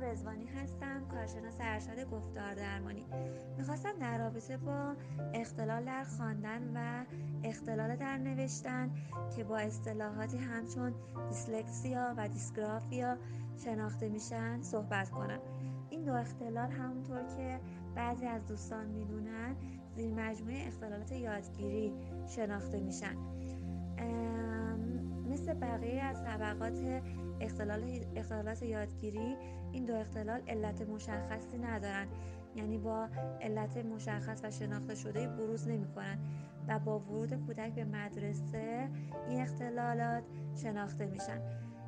رزوانی هستم کارشناس ارشد گفتار درمانی. می‌خواستم در رابطه با اختلال در خواندن و اختلال در نوشتن که با اصطلاحاتی همچون دیسلکسیا و دیسگرافیا شناخته میشن صحبت کنم. این دو اختلال همونطور که بعضی از دوستان می‌دونن زیر مجموعه اختلالات یادگیری شناخته میشن. مثل بقیه از طبقات اختلال اختلالات یادگیری این دو اختلال علت مشخصی ندارن. یعنی با علت مشخص و شناخته شده بروز نمی کنن و با ورود کودک به مدرسه این اختلالات شناخته میشن.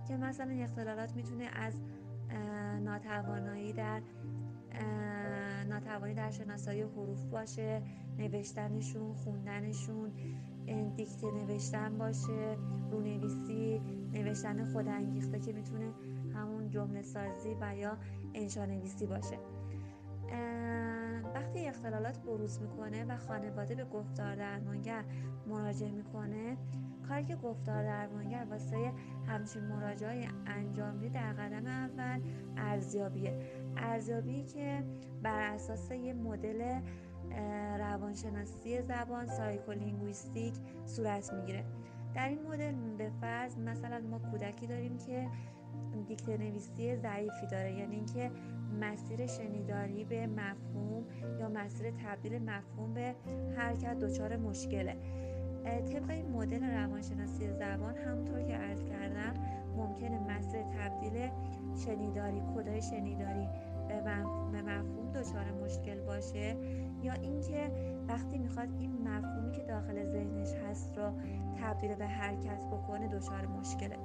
که مثلا این اختلالات می‌تونه از ناتوانایی در ناتوانی در شناسایی حروف باشه نوشتنشون خوندنشون دیکته نوشتن باشه رونویسی نوشتن خودانگیخته که می‌تونه همون جمله سازی و یا انشا نویسی باشه. وقتی اختلالات بروز می‌کنه و خانواده به گفتار درمانگر مراجعه می‌کنه کاری که گفتار درمانگر واسه همچین مراجعه انجام میده در قدم اول ارزیابیه. ارزیابی که بر اساس یه مدل روانشناسی زبان psycholinguistic صورت می‌گیره. در این مدل به فرض مثلا ما کودکی داریم که دیکته نویسی ضعیفی داره یعنی اینکه مسیر شنیداری به مفهوم یا مسیر تبدیل مفهوم به حرکت دچار مشکله. طبق این مدل روانشناسی زبان همونطور که عرض کردم ممکنه مسیر تبدیل شنیداری کدای شنیداری به مفهوم دچار مشکل باشه یا اینکه وقتی می‌خواد این مفهومی که داخل ذهنش هست رو تبدیل به حرکت بکنه دچار مشکله.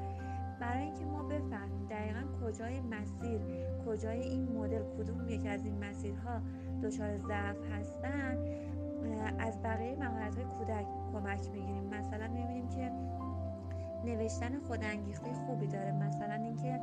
برای اینکه ما بفهمیم دقیقا کجای مسیر کجای این مدل کدوم یکی از این مسیرها دچار ضعف هستن از بقیه مهارت های کودک کمک می‌گیریم. مثلا می‌بینیم که نوشتن خودانگیخته خوبی داره. مثلا اینکه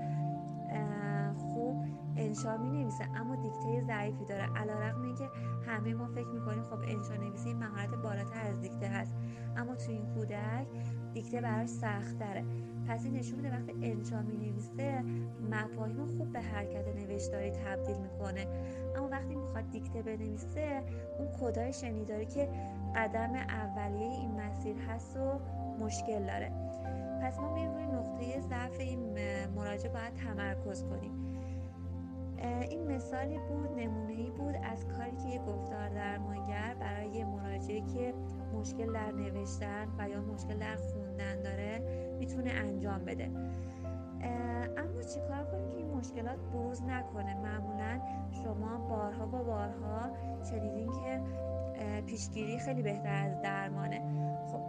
خوب انشا می نویسه اما دیکته ضعیفی داره. علیرغم اینکه همه ما فکر می‌کنیم خب انشا نویسی مهارت بالاتر از دیکته هست. اما تو این کودک دیکته براش سخت داره پس این نشون میده وقتی انشا می نویسه مفاهیم خوب به حرکت نوشتاری تبدیل می‌کنه. اما وقتی می‌خواد دیکته بنویسه اون کدای شنیداری که قدم اولیه این مسیر هست و مشکل داره. پس ما میریم روی نقطه ضعف این مراجعه باید تمرکز کنیم. این مثالی بود نمونه ای بود از کاری که یه گفتار درمانگر برای یه مراجعه که مشکل در نوشتن و یا مشکل در خوندن داره می‌تونه انجام بده. اما چیکار کنیم که این مشکلات بروز نکنه؟ معمولا شما بارها با بارها شنیدین که پیشگیری خیلی بهتر از درمانه. خب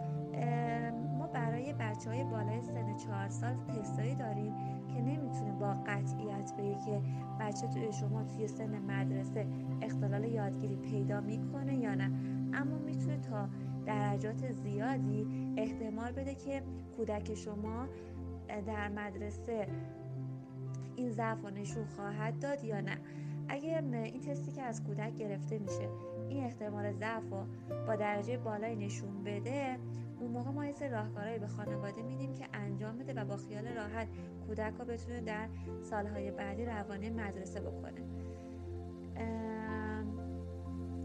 برای بچه های بالای سن چهار سال تستایی داریم که نمی‌تونه با قطعیت بگه که بچه توی شما توی سن مدرسه اختلال یادگیری پیدا می‌کنه یا نه. اما می‌تونه تا درجات زیادی احتمال بده که کودک شما در مدرسه این ضعف نشون خواهد داد یا نه. اگر این تستی که از کودک گرفته میشه این احتمال ضعف رو با درجه بالای نشون بده اون موقع ما یه راهکارهایی به خانواده میدیم که انجام بده و با خیال راحت کودک ها بتونه در سالهای بعدی روانه مدرسه بکنه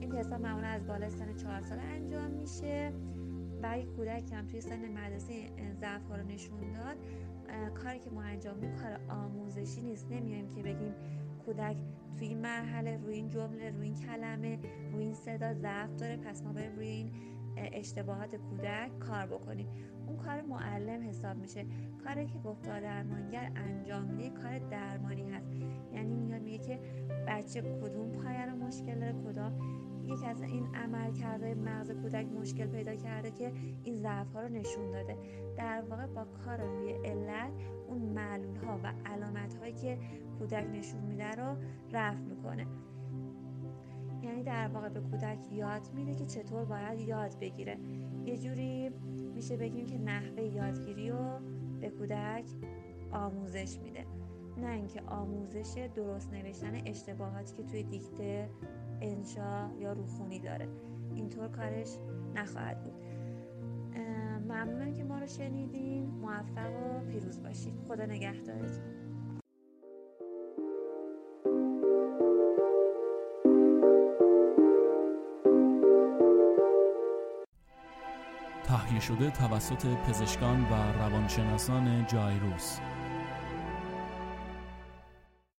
این تست ها معمولا از بالای سن چهار سال انجام میشه و اگه کودک هم توی سن مدرسه ضعف رو نشون داد کاری که ما انجام میدیم کار آموزشی نیست. نمیایم که بگیم کودک توی این مرحله روی این جمله روی این کلمه روی این صدا ضعف داره پس ما بریم روی این اشتباهات کودک کار بکنیم اون کار معلم حساب میشه. کاری که گفتار درمانگر انجام میده کار درمانی هست. یعنی میاد میگه که بچه کدوم پایه رو مشکل داره کدام؟ یکی از این عمل کرده مغز کودک مشکل پیدا کرده که این ضعف ها رو نشون داده. در واقع با کار روی علت اون معلول ها و علامت هایی که کودک نشون میده رو رفع می‌کنه. یعنی در واقع به کودک یاد میده که چطور باید یاد بگیره. یه جوری میشه بگیم که نحوه یادگیری رو به کودک آموزش میده. نه اینکه آموزش درست نوشتن اشتباهاتی که توی دیکته انشا یا روخونی داره. اینطور کارش نخواهد بود. ممنونم که ما رو شنیدین. موفق و پیروز باشید. خدا نگهدارتون. تهیه شده توسط پزشکان و روانشناسان جایروس.